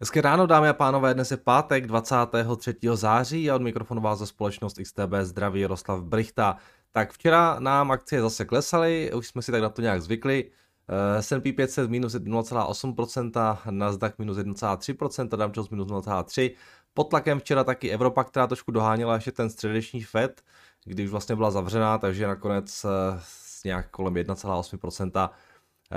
Hezké ráno, dámy a pánové, dnes je pátek 23. září a od mikrofonu vás za společnost XTB zdraví Jaroslav Brichta. Tak včera nám akcie zase klesaly, už jsme si tak na to nějak zvykli. Eh, S&P 500 minus 0,8%, Nasdaq minus 1,3%, Dow Jones minus 0,3%. Pod tlakem včera taky Evropa, která trošku doháněla ještě ten středeční FED, když vlastně byla zavřená, takže nakonec eh, nějak kolem 1,8% Eh,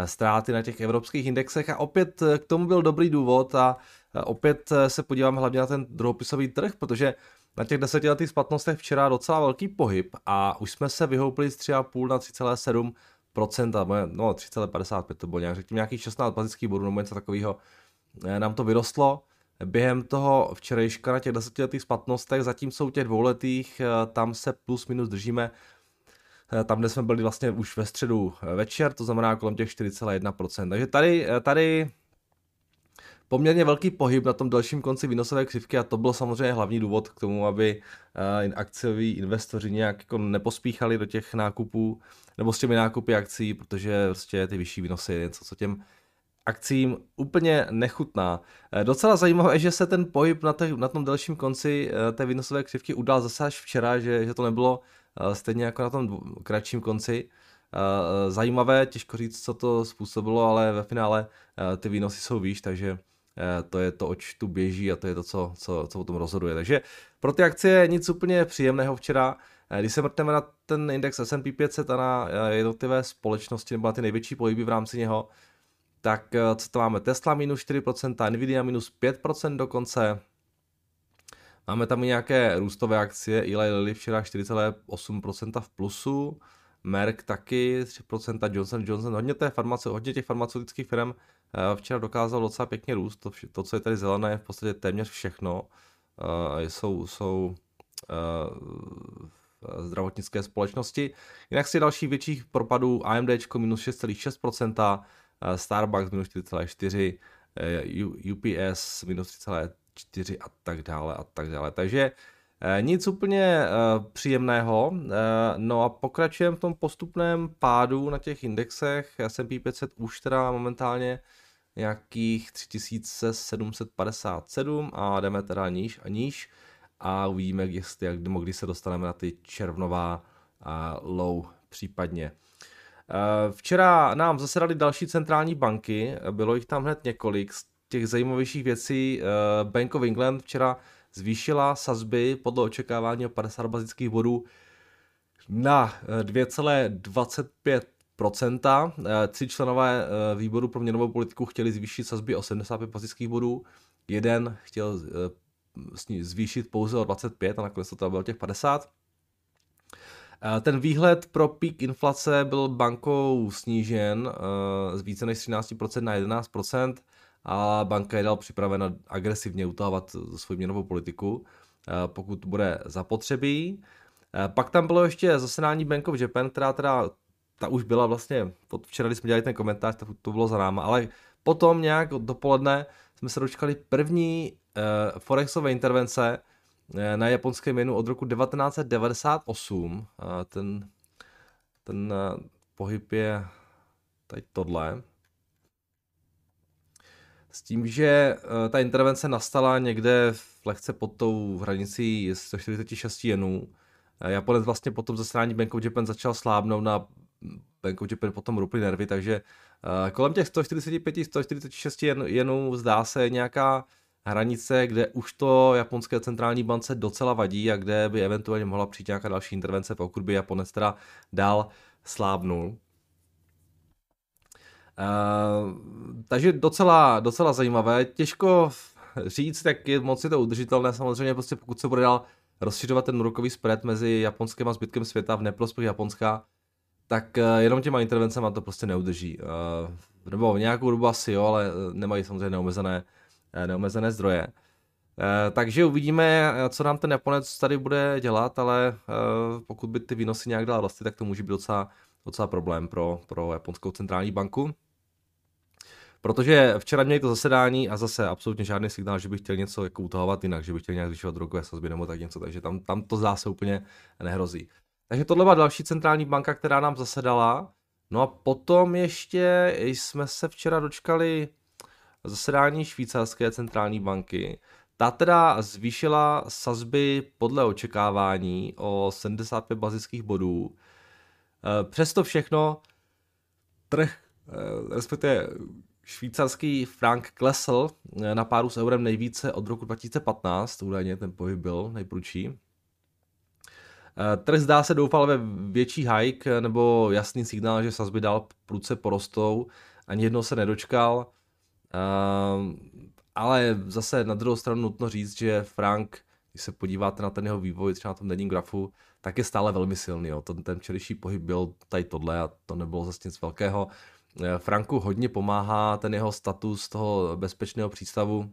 ztráty na těch evropských indexech a opět eh, k tomu byl dobrý důvod a eh, opět se podíváme hlavně na ten druhopisový trh, protože na těch desetiletých splatnostech včera docela velký pohyb a už jsme se vyhoupili z 3,5 na 3,7% no 3,55 to bylo nějak, řekněme nějakých 16 bazických bodů nebo něco takového, nám to vyrostlo. Během toho včerejška na těch desetiletých splatnostech, zatímco u těch dvouletých, tam se plus minus držíme Eh, tam, kde jsme byli vlastně už ve středu eh, večer, to znamená kolem těch 4,1%. Takže tady, eh, tady poměrně velký pohyb na tom dalším konci výnosové křivky a to byl samozřejmě hlavní důvod k tomu, aby akcioví investoři nějak jako nepospíchali do těch nákupů nebo s těmi nákupy akcí, protože prostě ty vyšší výnosy je něco, co těm akcím úplně nechutná. Docela zajímavé, že se ten pohyb na, te, na tom dalším konci té výnosové křivky udál zase až včera, že, že to nebylo Eh, stejně jako na tom kratším konci. Zajímavé, těžko říct, co to způsobilo, ale ve finále ty výnosy jsou výš, takže to je to, oč tu běží a to je to, co, co, co o tom rozhoduje. Takže pro ty akcie nic úplně příjemného včera. Když se mrtneme na ten index S&P 500 a na jednotlivé společnosti nebo na ty největší pohyby v rámci něho, tak co to máme? Tesla minus 4%, Nvidia minus 5% dokonce, Máme tam i nějaké růstové akcie, Eli Lilly včera 4,8% v plusu, Merck taky 3%, Johnson Johnson, hodně, té farmace, hodně těch farmaceutických firm eh, včera dokázal docela pěkně růst, to, to, co je tady zelené, je v podstatě téměř všechno, uh, jsou, jsou uh, zdravotnické společnosti. Jinak si dalších větších propadů AMD minus 6,6%, Starbucks minus 4,4%, UPS minus 4 a tak dále a tak dále. Takže eh, nic úplně eh, příjemného. Eh, no a pokračujeme v tom postupném pádu na těch indexech. S&P 500 už teda momentálně nějakých 3757 a jdeme teda níž a níž a uvidíme, jestli, jak, kdy se dostaneme na ty červnová low případně. Včera nám zasedali další centrální banky, bylo jich tam hned několik, těch zajímavějších věcí uh, Bank of England včera zvýšila sazby podle očekávání o 50 bazických bodů na 2,25 eh, Tři členové eh, výboru pro měnovou politiku chtěli zvýšit sazby o 75 bazických bodů, jeden chtěl zvýšit pouze o 25 a nakonec to tam bylo těch 50. Ten výhled pro pík inflace byl bankou snížen z více než 13% na 11% a banka je dal připravena agresivně utahovat svou měnovou politiku, eh, pokud bude zapotřebí. Eh, pak tam bylo ještě zasedání Bank of Japan, která teda ta už byla vlastně, včera, když jsme dělali ten komentář, tak to bylo za náma, ale potom nějak dopoledne jsme se dočkali první uh, forexové intervence na japonské měnu od roku 1998. Uh, ten ten pohyb je teď tohle. S tím, že uh, ta intervence nastala někde v lehce pod tou hranicí 146 jenů. Uh, Japonec vlastně potom zasedání Bank of Japan začal slábnout na Bank of Japan potom ruply nervy, takže uh, kolem těch 145-146 jenů zdá se nějaká hranice, kde už to japonské centrální bance docela vadí a kde by eventuálně mohla přijít nějaká další intervence, pokud by Japonec teda dál slábnul. Uh, takže docela, docela zajímavé. Těžko říct, jak je moc je to udržitelné. Samozřejmě prostě pokud se bude dál rozšiřovat ten úrokový spread mezi Japonskem a zbytkem světa v neprospěch Japonska, tak uh, jenom těma intervencemi to prostě neudrží. Uh, nebo nějakou dobu asi jo, ale nemají samozřejmě neomezené, neomezené zdroje. Takže uvidíme, co nám ten Japonec tady bude dělat, ale pokud by ty výnosy nějak dál rostly, tak to může být docela, docela problém pro, pro japonskou centrální banku. Protože včera měli to zasedání a zase absolutně žádný signál, že bych chtěl něco jako utahovat jinak, že bych chtěl nějak zvyšovat drogové sazby nebo tak něco, takže tam, tam to zase úplně nehrozí. Takže tohle byla další centrální banka, která nám zasedala. No a potom ještě jsme se včera dočkali zasedání švýcarské centrální banky. Ta teda zvýšila sazby podle očekávání o 75 bazických bodů. Eh, přesto všechno trh, eh, respektive švýcarský frank klesl eh, na páru s eurem nejvíce od roku 2015, údajně ten pohyb byl nejprudší. Trh zdá se doufal ve větší hike nebo jasný signál, že sazby dál prudce porostou. Ani jednou se nedočkal. Ale zase na druhou stranu nutno říct, že Frank, když se podíváte na ten jeho vývoj, třeba na tom denním grafu, tak je stále velmi silný. Jo. Ten, ten včerejší pohyb byl tady tohle a to nebylo zase nic velkého. Eh, Franku hodně pomáhá ten jeho status toho bezpečného přístavu,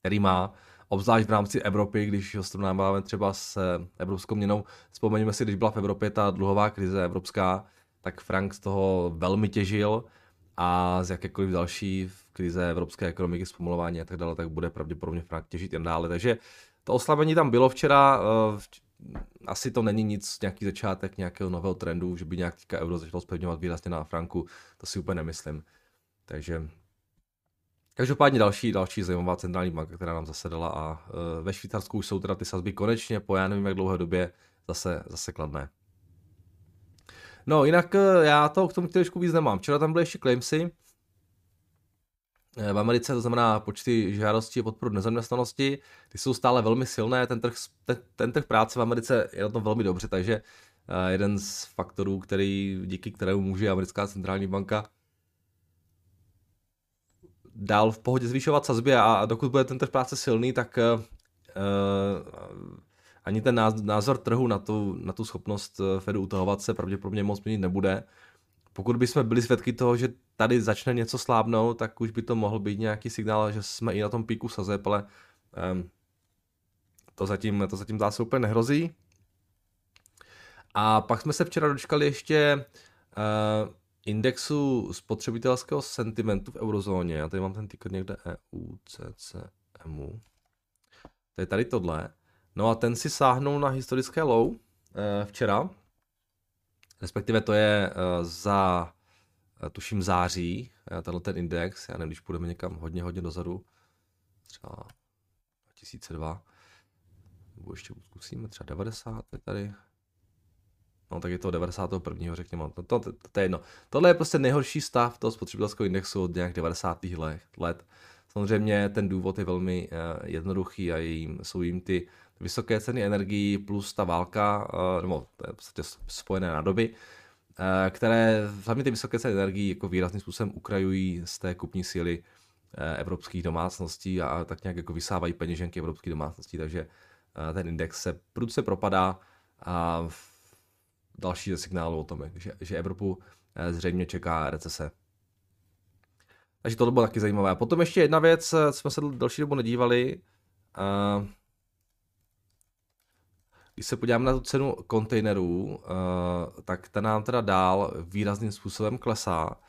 který má, obzvlášť v rámci Evropy, když ho srovnáváme třeba s eh, evropskou měnou. Vzpomeňme si, když byla v Evropě ta dluhová krize evropská, tak Frank z toho velmi těžil a z jakékoliv další krize evropské ekonomiky, zpomalování a tak dále, tak bude pravděpodobně Frank těžit jen dále. Takže to oslabení tam bylo včera, eh, asi to není nic, nějaký začátek nějakého nového trendu, že by nějak teďka euro začalo spevňovat výrazně na franku, to si úplně nemyslím. Takže Každopádně další, další zajímavá centrální banka, která nám zasedala a eh, ve Švýcarsku už jsou teda ty sazby konečně po já nevím jak dlouhé době zase, zase kladné. No jinak eh, já to k tomu trošku víc nemám. Včera tam byly ještě claimsy, v Americe, to znamená počty žádostí o podporu nezaměstnanosti, ty jsou stále velmi silné, ten trh, ten, ten trh práce v Americe je na tom velmi dobře, takže uh, jeden z faktorů, který, díky kterému může americká centrální banka dál v pohodě zvýšovat sazby a, a dokud bude ten trh práce silný, tak uh, ani ten názor trhu na tu, na tu schopnost Fedu utahovat se pravděpodobně moc měnit nebude pokud bychom byli svědky toho, že tady začne něco slábnout, tak už by to mohl být nějaký signál, že jsme i na tom píku sazeb, ale um, to zatím, to zatím zase úplně nehrozí. A pak jsme se včera dočkali ještě uh, indexu spotřebitelského sentimentu v eurozóně. Já tady mám ten ticket někde EU, CCMU. To je tady tohle. No a ten si sáhnul na historické low uh, včera, respektive to je uh, za, uh, tuším, září, uh, tenhle ten index, já nevím, když půjdeme někam hodně, hodně dozadu, třeba 2002, nebo ještě zkusíme třeba 90, je tady, No tak je to 91. řekněme. To, to, to, to je jedno. Tohle je prostě nejhorší stav toho spotřebitelského indexu od nějak 90. let. Samozřejmě ten důvod je velmi uh, jednoduchý a jim, jsou jim ty vysoké ceny energií plus ta válka, uh, nebo to je v podstatě spojené nádoby, uh, které hlavně ty vysoké ceny energií jako výrazným způsobem ukrajují z té kupní síly uh, evropských domácností a, tak nějak jako vysávají peněženky evropských domácností, takže ten index se prudce propadá a další ze signálu o tom, že, že Evropu zřejmě čeká recese. Takže to bylo taky zajímavé. Potom ještě jedna věc, jsme se další dobu nedívali. Když se podíváme na tu cenu kontejnerů, uh, tak ta nám teda dál výrazným způsobem klesá.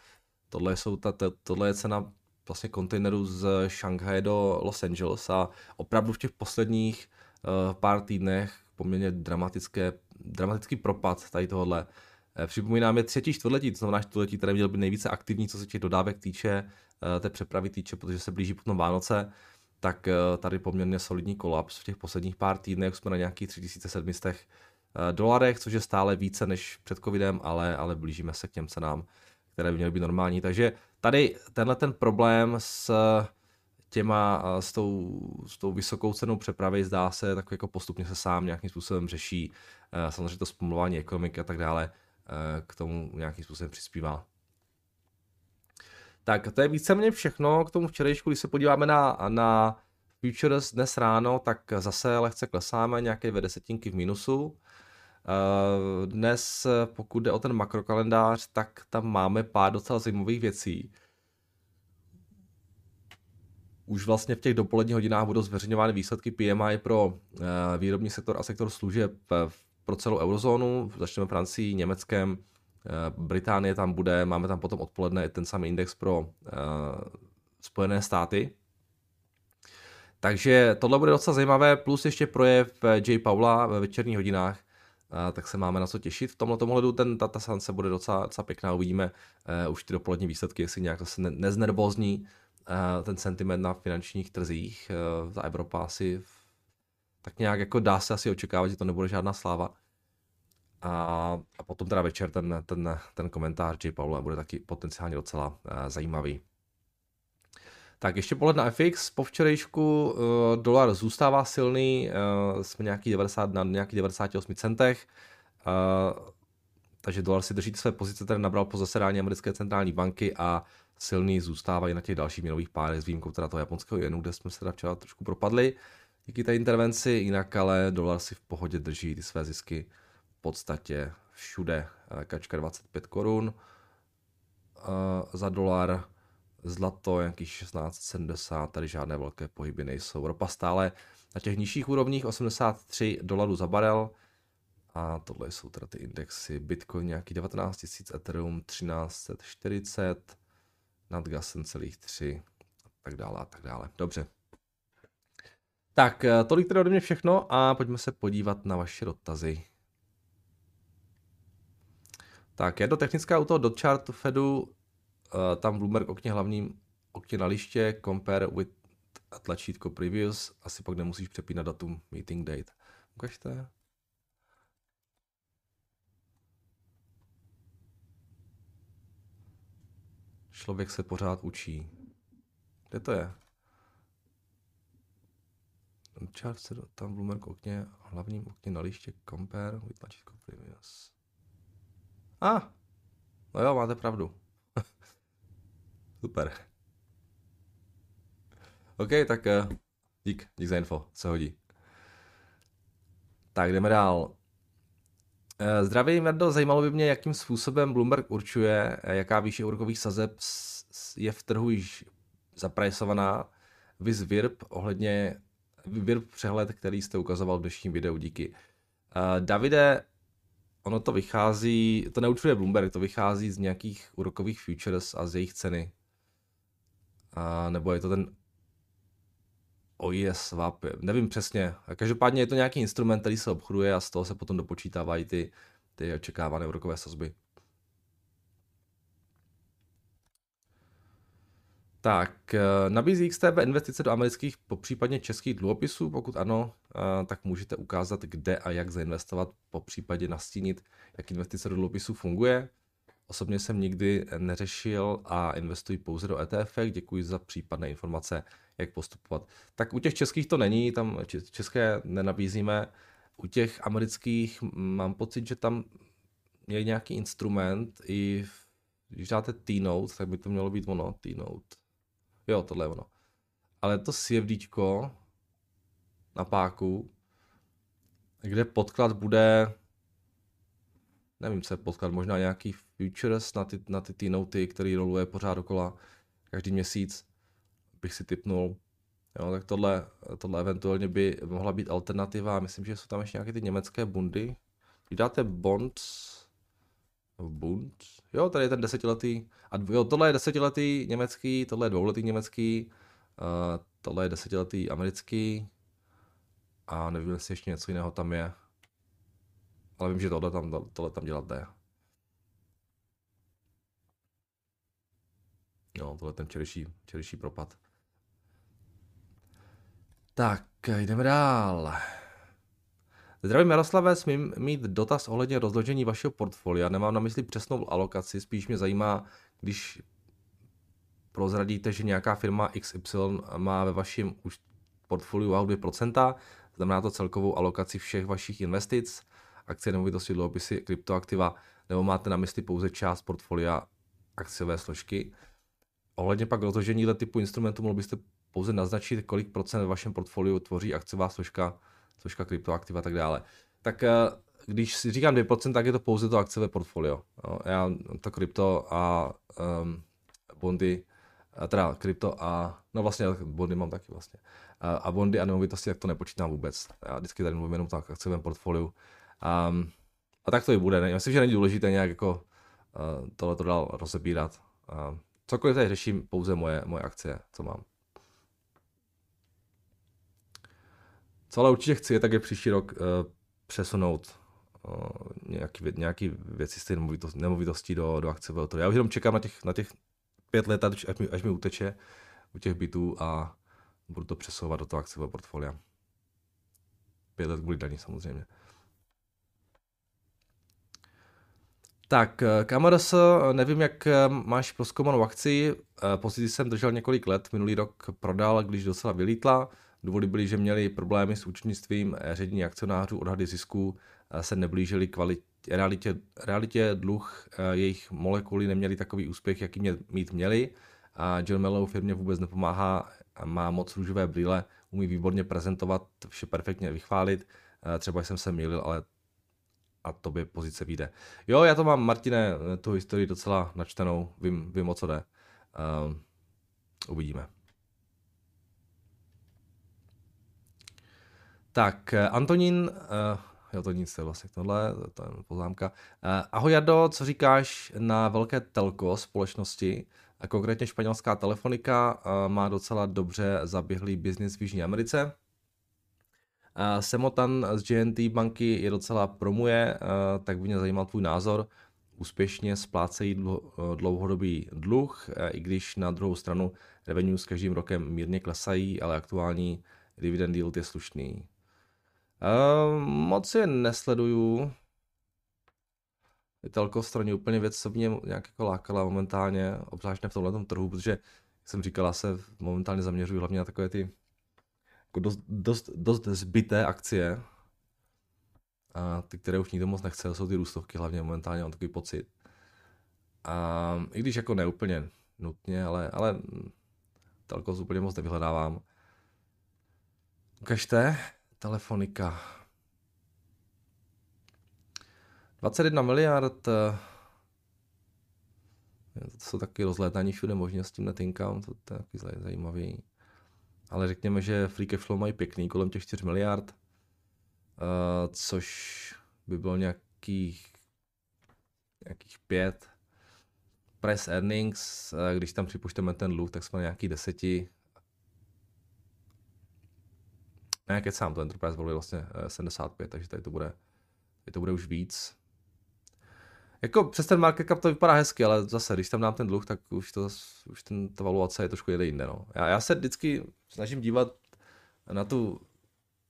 Tohle, jsou ta, tohle je cena vlastně kontejnerů z Šanghaje do Los Angeles a opravdu v těch posledních uh, pár týdnech poměrně dramatické, dramatický propad tady tohohle. Uh, připomínám je třetí čtvrtletí, to znamená čtvrtletí, které měl být nejvíce aktivní, co se těch dodávek týče, té přepravy týče, protože se blíží potom Vánoce tak eh, tady poměrně solidní kolaps. V těch posledních pár týdnech jsme na nějakých 3700 eh, dolarech, což je stále více než před covidem, ale, ale blížíme se k těm cenám, které by měly být normální. Takže tady tenhle ten problém s těma, eh, s tou, s tou vysokou cenou přepravy zdá se tak jako postupně se sám nějakým způsobem řeší. Samozřejmě to zpomalování ekonomiky a tak dále k tomu nějakým způsobem přispívá. Tak to je víceméně všechno k tomu včerejšku, když se podíváme na, na futures dnes ráno, tak zase lehce klesáme, nějaké dvě desetinky v minusu. Eh, dnes, pokud jde o ten makrokalendář, tak tam máme pár docela zajímavých věcí. Už vlastně v těch dopoledních hodinách budou zveřejňovány výsledky PMI pro eh, výrobní sektor a sektor služeb pro celou eurozónu. Začneme Francii, Německem, Eh, Británie tam bude, máme tam potom odpoledne ten samý index pro uh, Spojené státy. Takže tohle bude docela zajímavé, plus ještě projev eh, J. Paula ve večerních hodinách, tak se máme na co těšit. V tomhle ohledu ten data science bude docela, docela pěkná, uvidíme už ty dopolední výsledky, jestli nějak zase ne, ten sentiment na finančních trzích. Ta Evropa asi tak nějak jako dá se asi očekávat, že to nebude žádná sláva. A, a potom teda večer ten, ten, ten komentář J. Paula bude taky potenciálně docela uh, zajímavý. Tak ještě pohled na FX. Po včerejšku uh, dolar zůstává silný, uh, jsme nějaký 90, na nějaký 98 centech, uh, takže dolar si drží své pozice, které nabral po zasedání americké centrální banky a silný zůstávají na těch dalších měnových párech s výjimkou teda toho japonského jenu, kde jsme se teda včera trošku propadli díky té intervenci, jinak ale dolar si v pohodě drží ty své zisky podstatě všude. Kačka 25 korun za dolar, zlato nějakých 16,70, tady žádné velké pohyby nejsou. Ropa stále na těch nižších úrovních 83 dolarů za barel. A tohle jsou teda ty indexy. Bitcoin nějaký 19 000, Ethereum 1340, Nadgas 7,3 a tak dále a tak dále. Dobře. Tak, eh, tolik tedy ode mě všechno a pojďme se podívat na vaše dotazy. Tak, je to technická u toho dot chartu Fedu, uh, tam Bloomberg okně hlavním okně na liště, compare with tlačítko previous, asi pak nemusíš přepínat datum meeting date. Ukažte. Člověk se pořád učí. Kde to je? Chart se tam Bloomberg okně, hlavním okně na liště compare tlačítko previous. A, ah, no jo, máte pravdu. Super. OK, tak uh, dík, dík za info, se hodí. Tak jdeme dál. Eh, Zdraví, Merdo, zajímalo by mě, jakým způsobem Bloomberg určuje, eh, jaká výše úrokových sazeb je v trhu již zaprajsovaná. Vys VIRB ohledně VIRB přehled, který jste ukazoval v dnešním videu, díky. Davide, ono to vychází, to neurčuje Bloomberg, to vychází z nějakých úrokových futures a z jejich ceny. A, nebo je to ten OIS swap, nevím přesně. Každopádně je to nějaký instrument, který se obchoduje a z toho se potom dopočítávají ty, ty očekávané úrokové sazby. Tak, eh, nabízí XTB investice do amerických, popřípadně českých dluhopisů? Pokud ano, eh, tak můžete ukázat, kde a jak zainvestovat, popřípadě nastínit, jak investice do dluhopisů funguje. Osobně jsem nikdy neřešil a investuji pouze do ETF. Děkuji za případné informace, jak postupovat. Tak u těch českých to není, tam české nenabízíme. U těch amerických mám pocit, že tam je nějaký instrument, i když dáte T-Note, tak by to mělo být ono, T-Note. Jo, tohle je ono. Ale to CFDčko na páku, kde podklad bude, nevím, co je podklad, možná nějaký futures na ty, na ty T-noty, který roluje pořád dokola každý měsíc, bych si typnul. Jo, tak tohle, tohle eventuálně by mohla být alternativa. Myslím, že jsou tam ještě nějaké ty německé bundy. Když dáte bonds, Bund, jo, tady je ten desetiletý, a jo, tohle je desetiletý německý, tohle je dvouletý německý, uh, tohle je desetiletý americký, a nevím, jestli ještě něco jiného tam je. Ale vím, že tohle tam, tohle tam dělat jde. Jo, tohle je ten včerejší, včerejší propad. Tak, jdeme dál. Zdravím Jaroslave, smím mít dotaz ohledně rozložení vašeho portfolia. Nemám na mysli přesnou alokaci, spíš mě zajímá, když prozradíte, že nějaká firma XY má ve vašem portfoliu wow 2%, znamená to celkovou alokaci všech vašich investic, akcie, nemovitosti, dluhopisy, kryptoaktiva, nebo máte na mysli pouze část portfolia akciové složky. Ohledně pak rozložení typu instrumentu, mohl byste pouze naznačit, kolik procent ve vašem portfoliu tvoří akciová složka složka kryptoaktiv a tak dále. Tak eh, když si říkám 2%, tak je to pouze to akciové portfolio. Já to krypto a um, bondy, teda krypto a, no vlastně bondy mám taky vlastně. A, a bondy a nemovitosti, tak to nepočítám vůbec. Já vždycky tady mluvím jenom tak akciovém portfoliu. Um, a tak to i bude. Ne? Myslím, že není důležité nějak jako uh, tohle to dál rozebírat. Uh, cokoliv tady řeším, pouze moje, moje akcie, co mám. Co ale určitě chci, tak je příští rok uh, přesunout uh, nějaký, nějaký věci z té nemovitosti, do, do akciového trhu. Já už jenom čekám na těch, na těch pět let, až mi, až mi uteče u těch bytů a budu to přesouvat do toho akciového portfolia. Pět let kvůli daní samozřejmě. Tak, KMRS, nevím, jak máš proskoumanou akci. Pozici jsem držel několik let, minulý rok prodal, když docela vylítla. Důvody byly, že měli problémy s účetnictvím, ředění akcionářů, odhady zisků se neblížily kvalitě, realitě, realitě dluh, jejich molekuly neměly takový úspěch, jaký mě, mít měli. A John Mellow firmě vůbec nepomáhá, má moc růžové brýle, umí výborně prezentovat, vše perfektně vychválit. Třeba jsem se mýlil, ale a tobě pozice vyjde. Jo, já to mám, Martine, tu historii docela načtenou, vím, vím o co jde. Uh, uvidíme. Tak, Antonín, uh, jo, to nic, to je vlastně tohle, to je poznámka. Uh, ahoj Jardo, co říkáš na velké telko společnosti, a konkrétně španělská telefonika uh, má docela dobře zaběhlý biznis v Jižní Americe. Uh, Semotan z GNT banky je docela promuje, uh, tak by mě zajímal tvůj názor. Úspěšně splácejí dlouhodobý dluh, i když na druhou stranu revenue s každým rokem mírně klesají, ale aktuální dividend yield je slušný. Uh, moc je nesleduju. Telko straně úplně věc, co mě nějak jako lákala momentálně, obzvlášť v tomhle trhu, protože, jak jsem říkala, se momentálně zaměřuju hlavně na takové ty jako dost, dost, dost zbyté akcie. A ty, které už nikdo moc nechce, jsou ty růstovky hlavně momentálně, mám takový pocit. A i když jako neúplně nutně, ale, ale telko úplně moc nevyhledávám. Ukažte. Telefonika. 21 miliard. Eh, to jsou taky rozlétání všude možně s tím net income, to, je taky zajímavý. Ale řekněme, že free cash flow mají pěkný, kolem těch 4 miliard, uh, což by bylo nějakých, nějakých 5. Price earnings, uh, když tam připušteme ten dluh, tak jsme nějaký deseti, Ne, sám to Enterprise value vlastně 75, eh, takže tady to bude, tady to bude už víc. Jako přes ten market cap to vypadá hezky, ale zase, když tam dám ten dluh, tak už, to, už ten, ta valuace je trošku jede jinde. No. Já, já se vždycky snažím dívat na tu,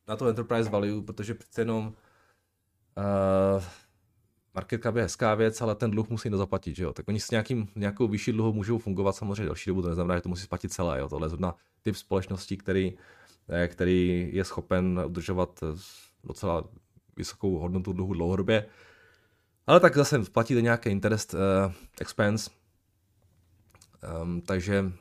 na tu enterprise value, protože přece jenom uh, market cap je hezká věc, ale ten dluh musí zaplatit, že jo? Tak oni s nějakým, nějakou vyšší dluhou můžou fungovat samozřejmě další dobu, to neznamená, že to musí splatit celé, jo? Tohle je zrovna typ společností, který, Eh, který je schopen udržovat eh, docela vysokou hodnotu dluhu dlouhodobě. Ale tak zase platíte nějaký interest uh, expense, um, takže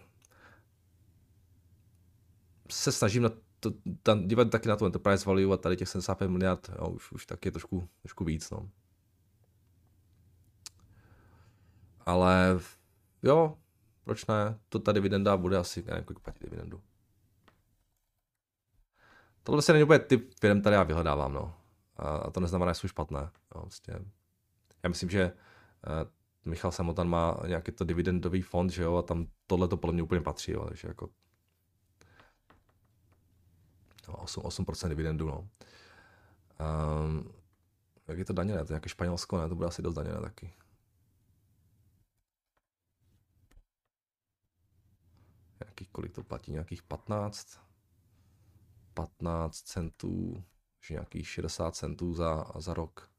se snažím na to, tam, dívat taky na tu enterprise value a tady těch 75 miliard jo, už, už tak je trošku, trošku víc. No. Ale jo, proč ne? To ta dividenda bude asi, nevím, kolik platí dividendu. Tohle se není úplně typ firm, tady já vyhledávám, no. A to neznamená, že jsou špatné. No, vlastně. Já myslím, že uh, Michal Samotan má nějaký to dividendový fond, že jo, a tam tohle to podle mě úplně patří, jo, takže jako no, 8, 8% dividendu, no. Um, jak je to daněné? To je nějaké Španělsko, ne? To bude asi dost daněné taky. Nějakých, kolik to platí? Nějakých 15? 15 centů, že nějakých 60 centů za, za rok.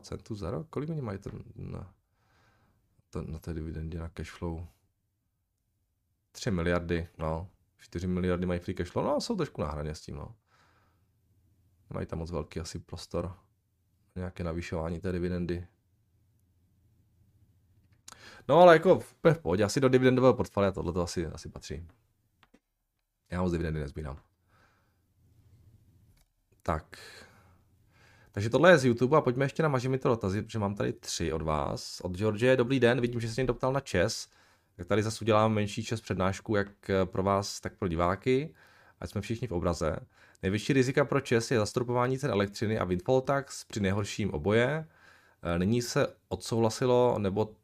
centů za rok? Kolik oni mají ten, na, ten, na té dividendě na cash flow? 3 miliardy, no. 4 miliardy mají free cash flow, no jsou trošku na hraně s tím, no. Mají tam moc velký asi prostor nějaké navyšování té dividendy. No ale jako v pohodě, asi do dividendového portfolia tohle to asi, asi patří. Já moc dividendy nezbírám. Tak. Takže tohle je z YouTube a pojďme ještě na Mažimito dotazy, protože mám tady tři od vás. Od George, dobrý den, vidím, že se někdo ptal na čes. Tak tady zase udělám menší čes přednášku, jak pro vás, tak pro diváky. Ať jsme všichni v obraze. Největší rizika pro ČES je zastropování cen elektřiny a windfall tax při nejhorším oboje. E, nyní se odsouhlasilo, nebo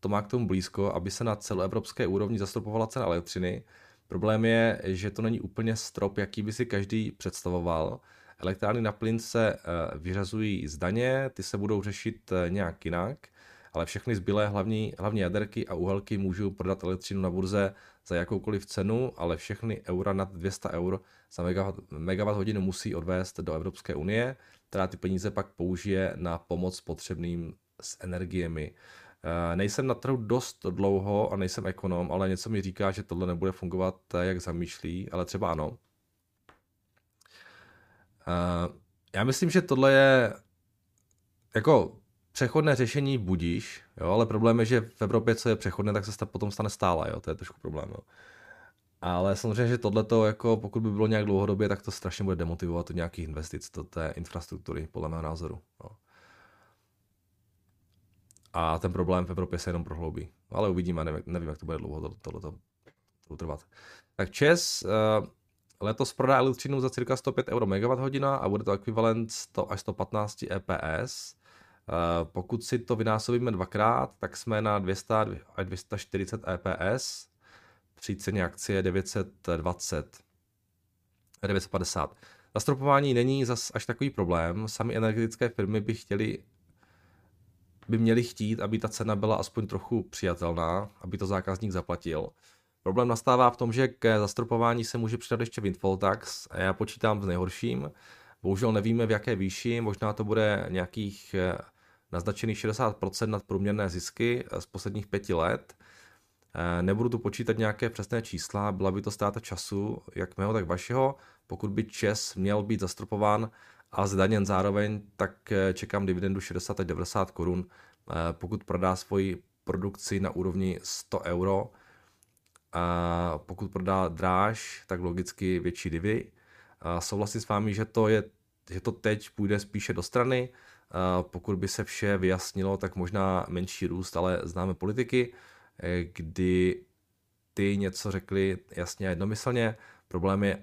to má k tomu blízko, aby se na celoevropské úrovni zastropovala cena elektřiny. Problém je, že to není úplně strop, jaký by si každý představoval. Elektrárny na plyn se eh, vyřazují z daně, ty se budou řešit eh, nějak jinak, ale všechny zbylé hlavní, hlavní jaderky a uhelky můžou prodat elektřinu na burze za jakoukoliv cenu, ale všechny eura nad 200 eur za megawatt, hodinu musí odvést do Evropské unie, která ty peníze pak použije na pomoc potřebným s energiemi. Eh, nejsem na trhu dost dlouho a nejsem ekonom, ale něco mi říká, že tohle nebude fungovat jak zamýšlí, ale třeba ano. Eh, já myslím, že tohle je jako přechodné řešení budíš, jo, ale problém je, že v Evropě, co je přechodné, tak se potom stane stále, jo, to je trošku problém. Jo. Ale samozřejmě, že tohle jako pokud by bylo nějak dlouhodobě, tak to strašně bude demotivovat od nějakých investic do té infrastruktury, podle mého názoru. Jo. A ten problém v Evropě se jenom prohloubí. Ale uvidíme, nevím, nevím jak to bude dlouho tohleto to trvat. Tak Čes uh, letos prodá elektřinu za cirka 105 euro MWh a bude to ekvivalent 100 až 115 EPS. Uh, pokud si to vynásobíme dvakrát, tak jsme na 200 až 240 EPS při ceně akcie 920, 950. Zastropování není zas až takový problém. Sami energetické firmy by chtěli by měli chtít, aby ta cena byla aspoň trochu přijatelná, aby to zákazník zaplatil. Problém nastává v tom, že k zastropování se může přidat ještě windfall tax a já počítám s nejhorším. Bohužel nevíme v jaké výši, možná to bude nějakých naznačených 60% nad průměrné zisky eh, z posledních pěti let. Eh, nebudu tu počítat nějaké přesné čísla, byla by to ztráta času, jak mého, tak vašeho. Pokud by ČES měl být zastropován a zdaněn zároveň, tak eh, čekám dividendu 60 až 90 korun. Pokud prodá svoji produkci na úrovni 100 euro, a pokud prodá dráž, tak logicky větší divy. Souhlasím s vámi, že to, je, že to teď půjde spíše do strany. Pokud by se vše vyjasnilo, tak možná menší růst, ale známe politiky, eh, kdy ty něco řekli jasně a jednomyslně. Problém je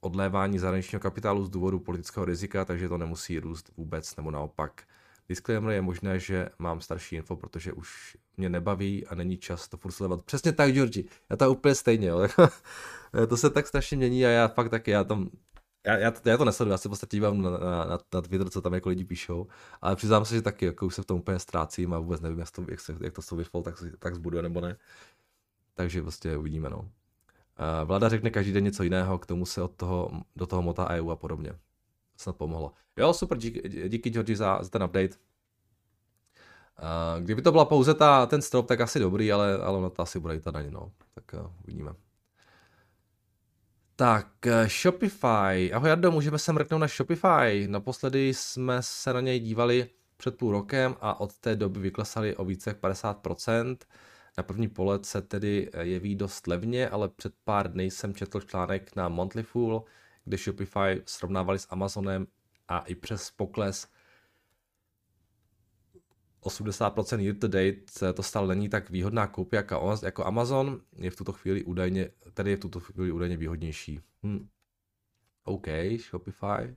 odlévání zahraničního kapitálu z důvodu politického rizika, takže to nemusí růst vůbec nebo naopak. Disclaimer je možné, že mám starší info, protože už mě nebaví a není čas to furt sledovat. Přesně tak, Georgi. Já to úplně stejně, jo. to se tak strašně mění a já fakt taky, já tam já, já, to, já to nesleduji, já se podstatě dívám na, na, na, Twitter, co tam jako lidi píšou, ale přiznám se, že taky jako už se v tom úplně ztrácím a vůbec nevím, jak to, jak, se, jak to s tou tak, tak zbuduje nebo ne. Takže prostě uvidíme, no. Vláda řekne každý den něco jiného, k tomu se od toho, do toho motá EU a podobně. Snad pomohlo. Jo, super, díky, díky Georgi za, za ten update. Uh, kdyby to byla pouze ta, ten strop, tak asi dobrý, ale, ale na to asi bude i ta daň, no. Tak uh, uvidíme. Tak, uh, Shopify. Ahoj Jardo, můžeme se mrknout na Shopify. Naposledy jsme se na něj dívali před půl rokem a od té doby vyklesali o více jak 50%. Na první pohled se tedy eh, jeví dost levně, ale před pár dny jsem četl článek na Monthly Fool, kde Shopify srovnávali s Amazonem a i přes pokles 80% year to date to stále není tak výhodná koupě jako Amazon, je v tuto chvíli údajně, tedy je v tuto chvíli údajně výhodnější. Hm. OK, Shopify.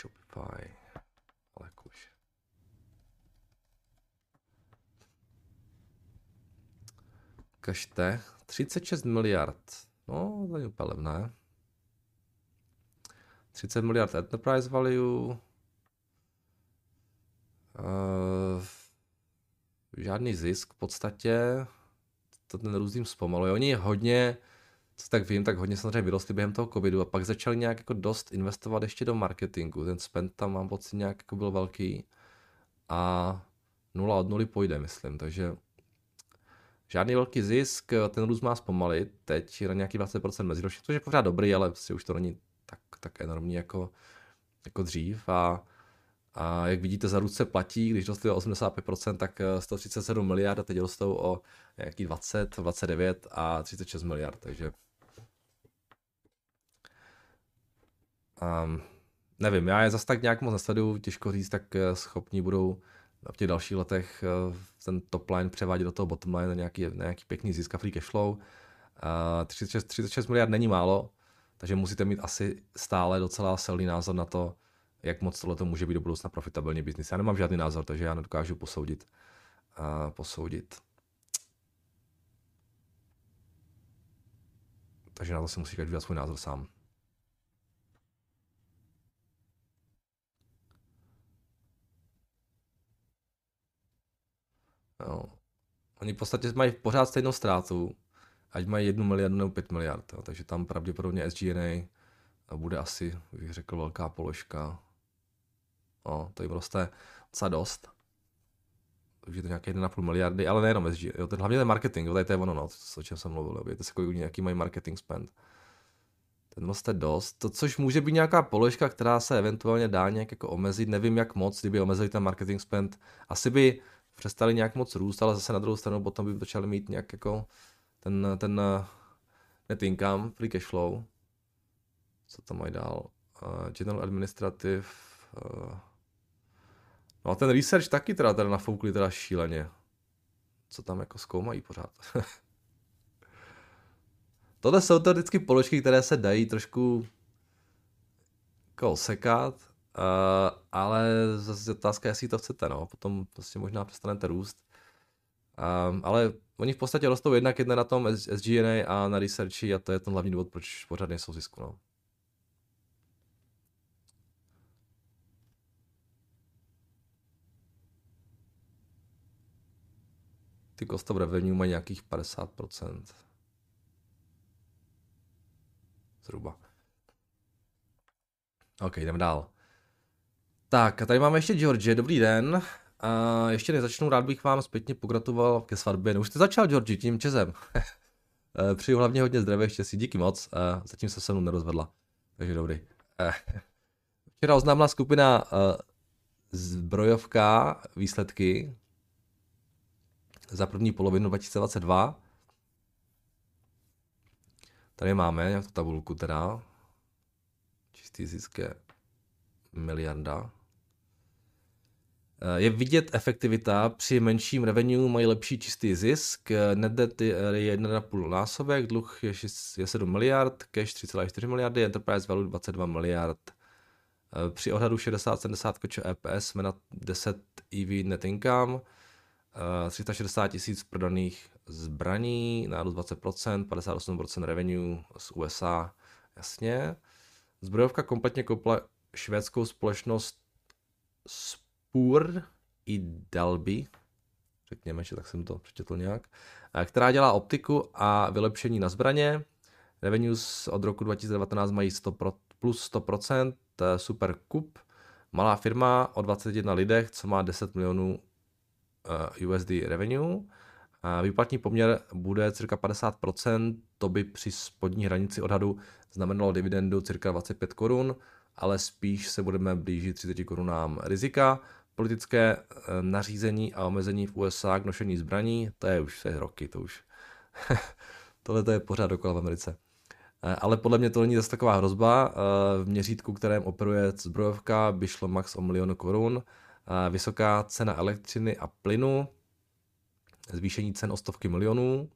Shopify. Kažte, 36 miliard. No, to je úplně levné. 30 miliard enterprise value. Uh, žádný zisk v podstatě. To ten různým zpomaluje. Oni hodně, co tak vím, tak hodně samozřejmě vyrostli během toho covidu a pak začali nějak jako dost investovat ještě do marketingu. Ten spend tam mám pocit nějak jako byl velký a nula od nuly půjde, myslím, takže Žádný velký zisk, ten růst má zpomalit, teď na nějaký 20% meziročně, což je pořád dobrý, ale prostě už to není tak, enormní jako, jako dřív a, a jak vidíte, za ruce platí, když rostly o 85%, tak 137 miliard a teď rostou o nějaký 20, 29 a 36 miliard, takže um, nevím, já je zase tak nějak moc nesleduju, těžko říct, tak eh, schopní budou v těch dalších letech eh, ten top line převádět do toho bottom line na nějaký, na nějaký pěkný zisk a free cash flow. 36, 36 miliard není málo, takže musíte mít asi stále docela silný názor na to, jak moc tohle to může být do budoucna profitabilní biznis. Já nemám žádný názor, takže já nedokážu posoudit. Uh, posoudit. Takže na to si musí každý svůj názor sám. No. Oni v podstatě mají pořád stejnou ztrátu, ať mají jednu miliardu nebo pět miliard, jo. takže tam pravděpodobně SGNA bude asi, bych řekl, velká položka. No, to jim roste docela dost. Takže to nějaké 1,5 miliardy, ale nejenom SG, jo, ten, hlavně ten marketing, jo, tady to je ono, no, to, o čem jsem mluvil, jo, víte se, kolik nějaký mají marketing spend. Ten roste dost, to, což může být nějaká položka, která se eventuálně dá nějak jako omezit, nevím jak moc, kdyby omezili ten marketing spend, asi by přestali nějak moc růst, ale zase na druhou stranu potom by začali mít nějak jako ten, ten eh, net income, free cash flow. Co tam mají dál? Uh, general administrative. Uh, no a ten research taky teda, teda nafoukli teda šíleně. Co tam jako zkoumají pořád. Tohle jsou to vždycky položky, které se dají trošku jako sekat, Uh, ale zase otázka, jestli to chcete, no. Potom prostě možná přestanete růst. Um, ale oni v podstatě rostou jednak jedna na tom SGNA a na researchi a to je ten hlavní důvod, proč pořád nejsou zisku, no. Ty cost of revenue mají nějakých 50%. Zhruba. OK, jdeme dál. Tak a tady máme ještě George, dobrý den. A ještě než začnu, rád bych vám zpětně pogratuloval ke svatbě. No už jste začal, George, tím čezem. Eh, přeju hlavně hodně zdraví, štěstí, díky moc. A zatím se se mnou nerozvedla, takže dobrý. Eh, včera oznámila skupina eh, zbrojovka výsledky za první polovinu 2022. Tady máme nějakou tabulku teda. Čistý zisk je miliarda. Je vidět efektivita, při menším revenue mají lepší čistý zisk, net debt je 1,5 násobek, dluh je, 6, je 7 miliard, cash 3,4 miliardy, enterprise value 22 miliard. Při odhadu 60-70 koče EPS jsme na 10 EV net income, 360 tisíc prodaných zbraní, nárůst 20%, 58% revenue z USA, jasně. Zbrojovka kompletně koupila švédskou společnost Spur i Dalby, řekněme, že tak jsem to přečetl nějak, která dělá optiku a vylepšení na zbraně. Revenues od roku 2019 mají 100 pro, plus 100%, super kup, malá firma o 21 lidech, co má 10 milionů eh, USD revenue. Výplatní poměr bude cirka 50%, to by při spodní hranici odhadu znamenalo dividendu cirka 25 korun, ale spíš se budeme blížit 30 korunám rizika. Politické eh, nařízení a omezení v USA k nošení zbraní, to je už se roky, to už. Tohle to je pořád dokola v Americe. Eh, ale podle mě to není zase taková hrozba. Eh, v měřítku, kterém operuje zbrojovka, by šlo max o milion korun. Vysoká cena elektřiny a plynu, zvýšení cen o stovky milionů.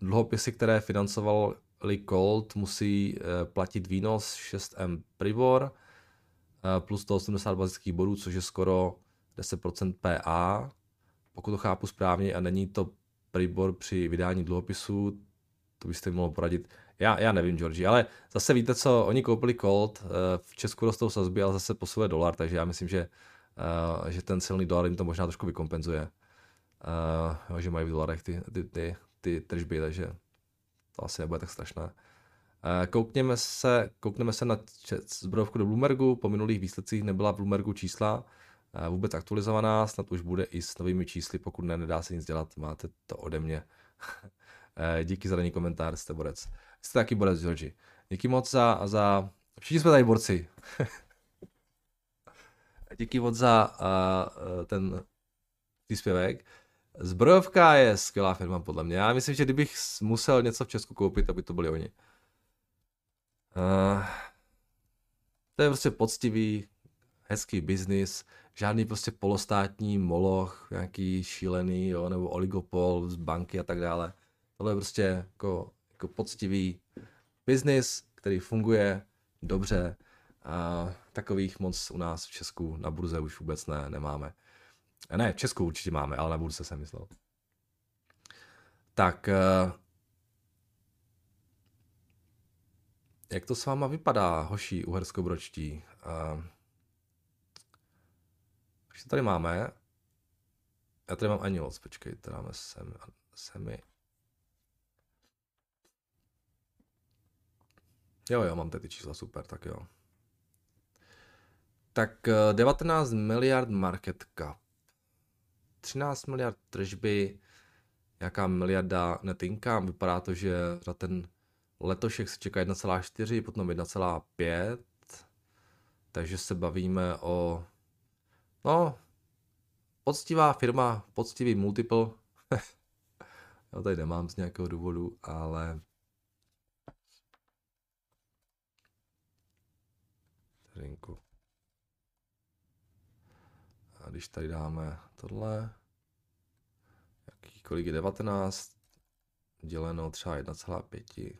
Dluhopisy, které financoval Lee Colt musí platit výnos 6M Privor plus 180 bazických bodů, což je skoro 10% PA. Pokud to chápu správně a není to Pribor při vydání dluhopisů, to byste mohl poradit. Já, já nevím, Georgi, ale zase víte co, oni koupili Colt, eh, v Česku rostou sazby, ale zase posiluje dolar, takže já myslím, že, že ten silný dolar jim to možná trošku vykompenzuje. že mají v dolarech ty, ty, ty, ty tržby, takže to asi nebude tak strašné. Eh, koukněme se, koukneme se na zbrojovku do Bloombergu, po minulých výsledcích nebyla v Bloombergu čísla eh, vůbec aktualizovaná, snad už bude i s novými čísly, pokud ne, nedá se nic dělat, máte to ode mě. Eh, díky za daný komentář, jste borec. Jste taky borec, Georgi. Díky moc za, za... všichni jsme tady borci. Díky moc za uh, ten příspěvek. Zbrojovka je skvělá firma podle mě. Já myslím, že kdybych musel něco v Česku koupit, aby to byli oni. Uh, to je prostě poctivý, hezký biznis, žádný prostě polostátní moloch, nějaký šílený, jo, nebo oligopol z banky a tak dále. Tohle je prostě jako, jako poctivý biznis, který funguje dobře. A takových moc u nás v Česku na burze už vůbec ne, nemáme. Ne, v Česku určitě máme, ale na burze jsem myslel. Tak, uh, jak to s váma vypadá, hoší uherskobročtí? Uh, co tady máme? Já tady mám ani moc, počkej, tady máme semi, semi. Jo, jo, mám tady ty čísla, super, tak jo. Tak 19 eh, miliard market cap. 13 miliard tržby, nějaká miliarda net. Vypadá to, že za ten letošek se čeká 1,4, potom 1,5. Takže se bavíme o, no, poctivá firma, poctivý multiple. Já tady nemám z nějakého důvodu, ale Vteřinku. A když tady dáme tohle, jaký, kolik je 19, děleno třeba 1,5,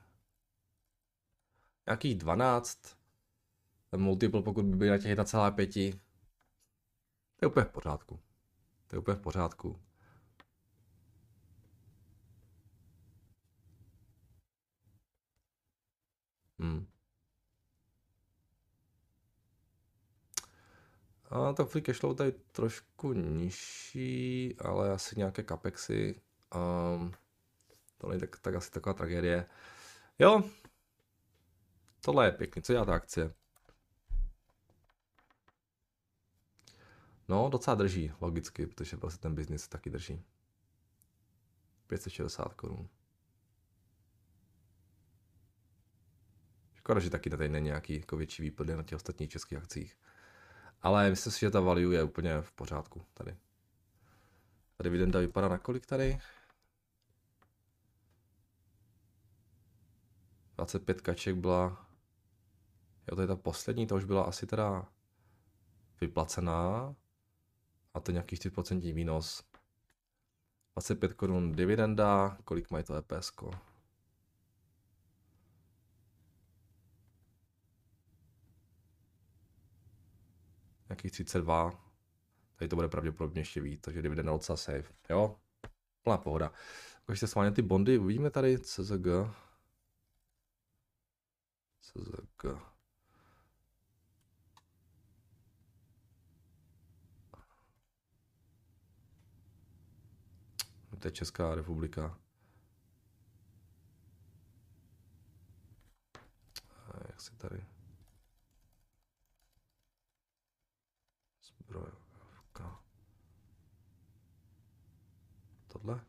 nějakých 12, ten multiple, pokud by byl na těch 1,5, to je úplně v pořádku. To je úplně v pořádku. Hmm. A tak free cashflow tady trošku nižší, ale asi nějaké capexy. Um, to není tak, tak asi taková tragédie. Jo, tohle je pěkný. Co dělá ta akcie? No, docela drží, logicky, protože vlastně ten biznis taky drží. 560 korun. Škoda, že taky tady není nějaký jako větší výplny na těch ostatních českých akcích. Ale myslím si, že ta value je úplně v pořádku tady. Ta dividenda vypadá na kolik tady? 25 kaček byla... Jo, to je ta poslední, to už byla asi teda vyplacená. A to nějaký 4% výnos. 25 korun dividenda, kolik mají to EPS? -ko? nějakých 32. Tady to bude pravděpodobně ještě víc, takže dividenda docela safe. Jo, plná pohoda. Když se ty bondy, uvidíme tady CZG. CZG. To je Česká republika. A jak si tady... Zbrojovka. Tohle?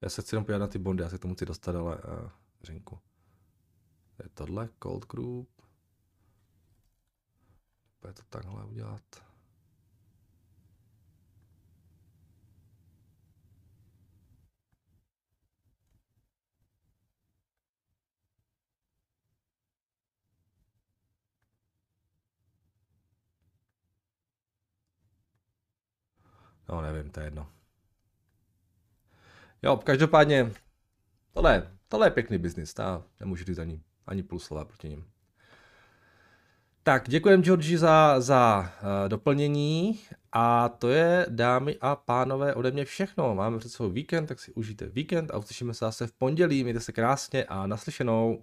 Já se chci jenom podívat na ty bondy, já se k tomu chci dostat, ale uh, řinku. Je tohle, Cold Group. Bude to takhle udělat. No nevím, to je jedno. Jo, každopádně, tohle, tohle je pěkný biznis, ta nemůžu říct ani, ani půl slova proti ním. Tak, děkujem Georgi za, za uh, doplnění a to je, dámy a pánové, ode mě všechno. Máme před sebou víkend, tak si užijte víkend a uslyšíme se zase v pondělí. Mějte se krásně a naslyšenou.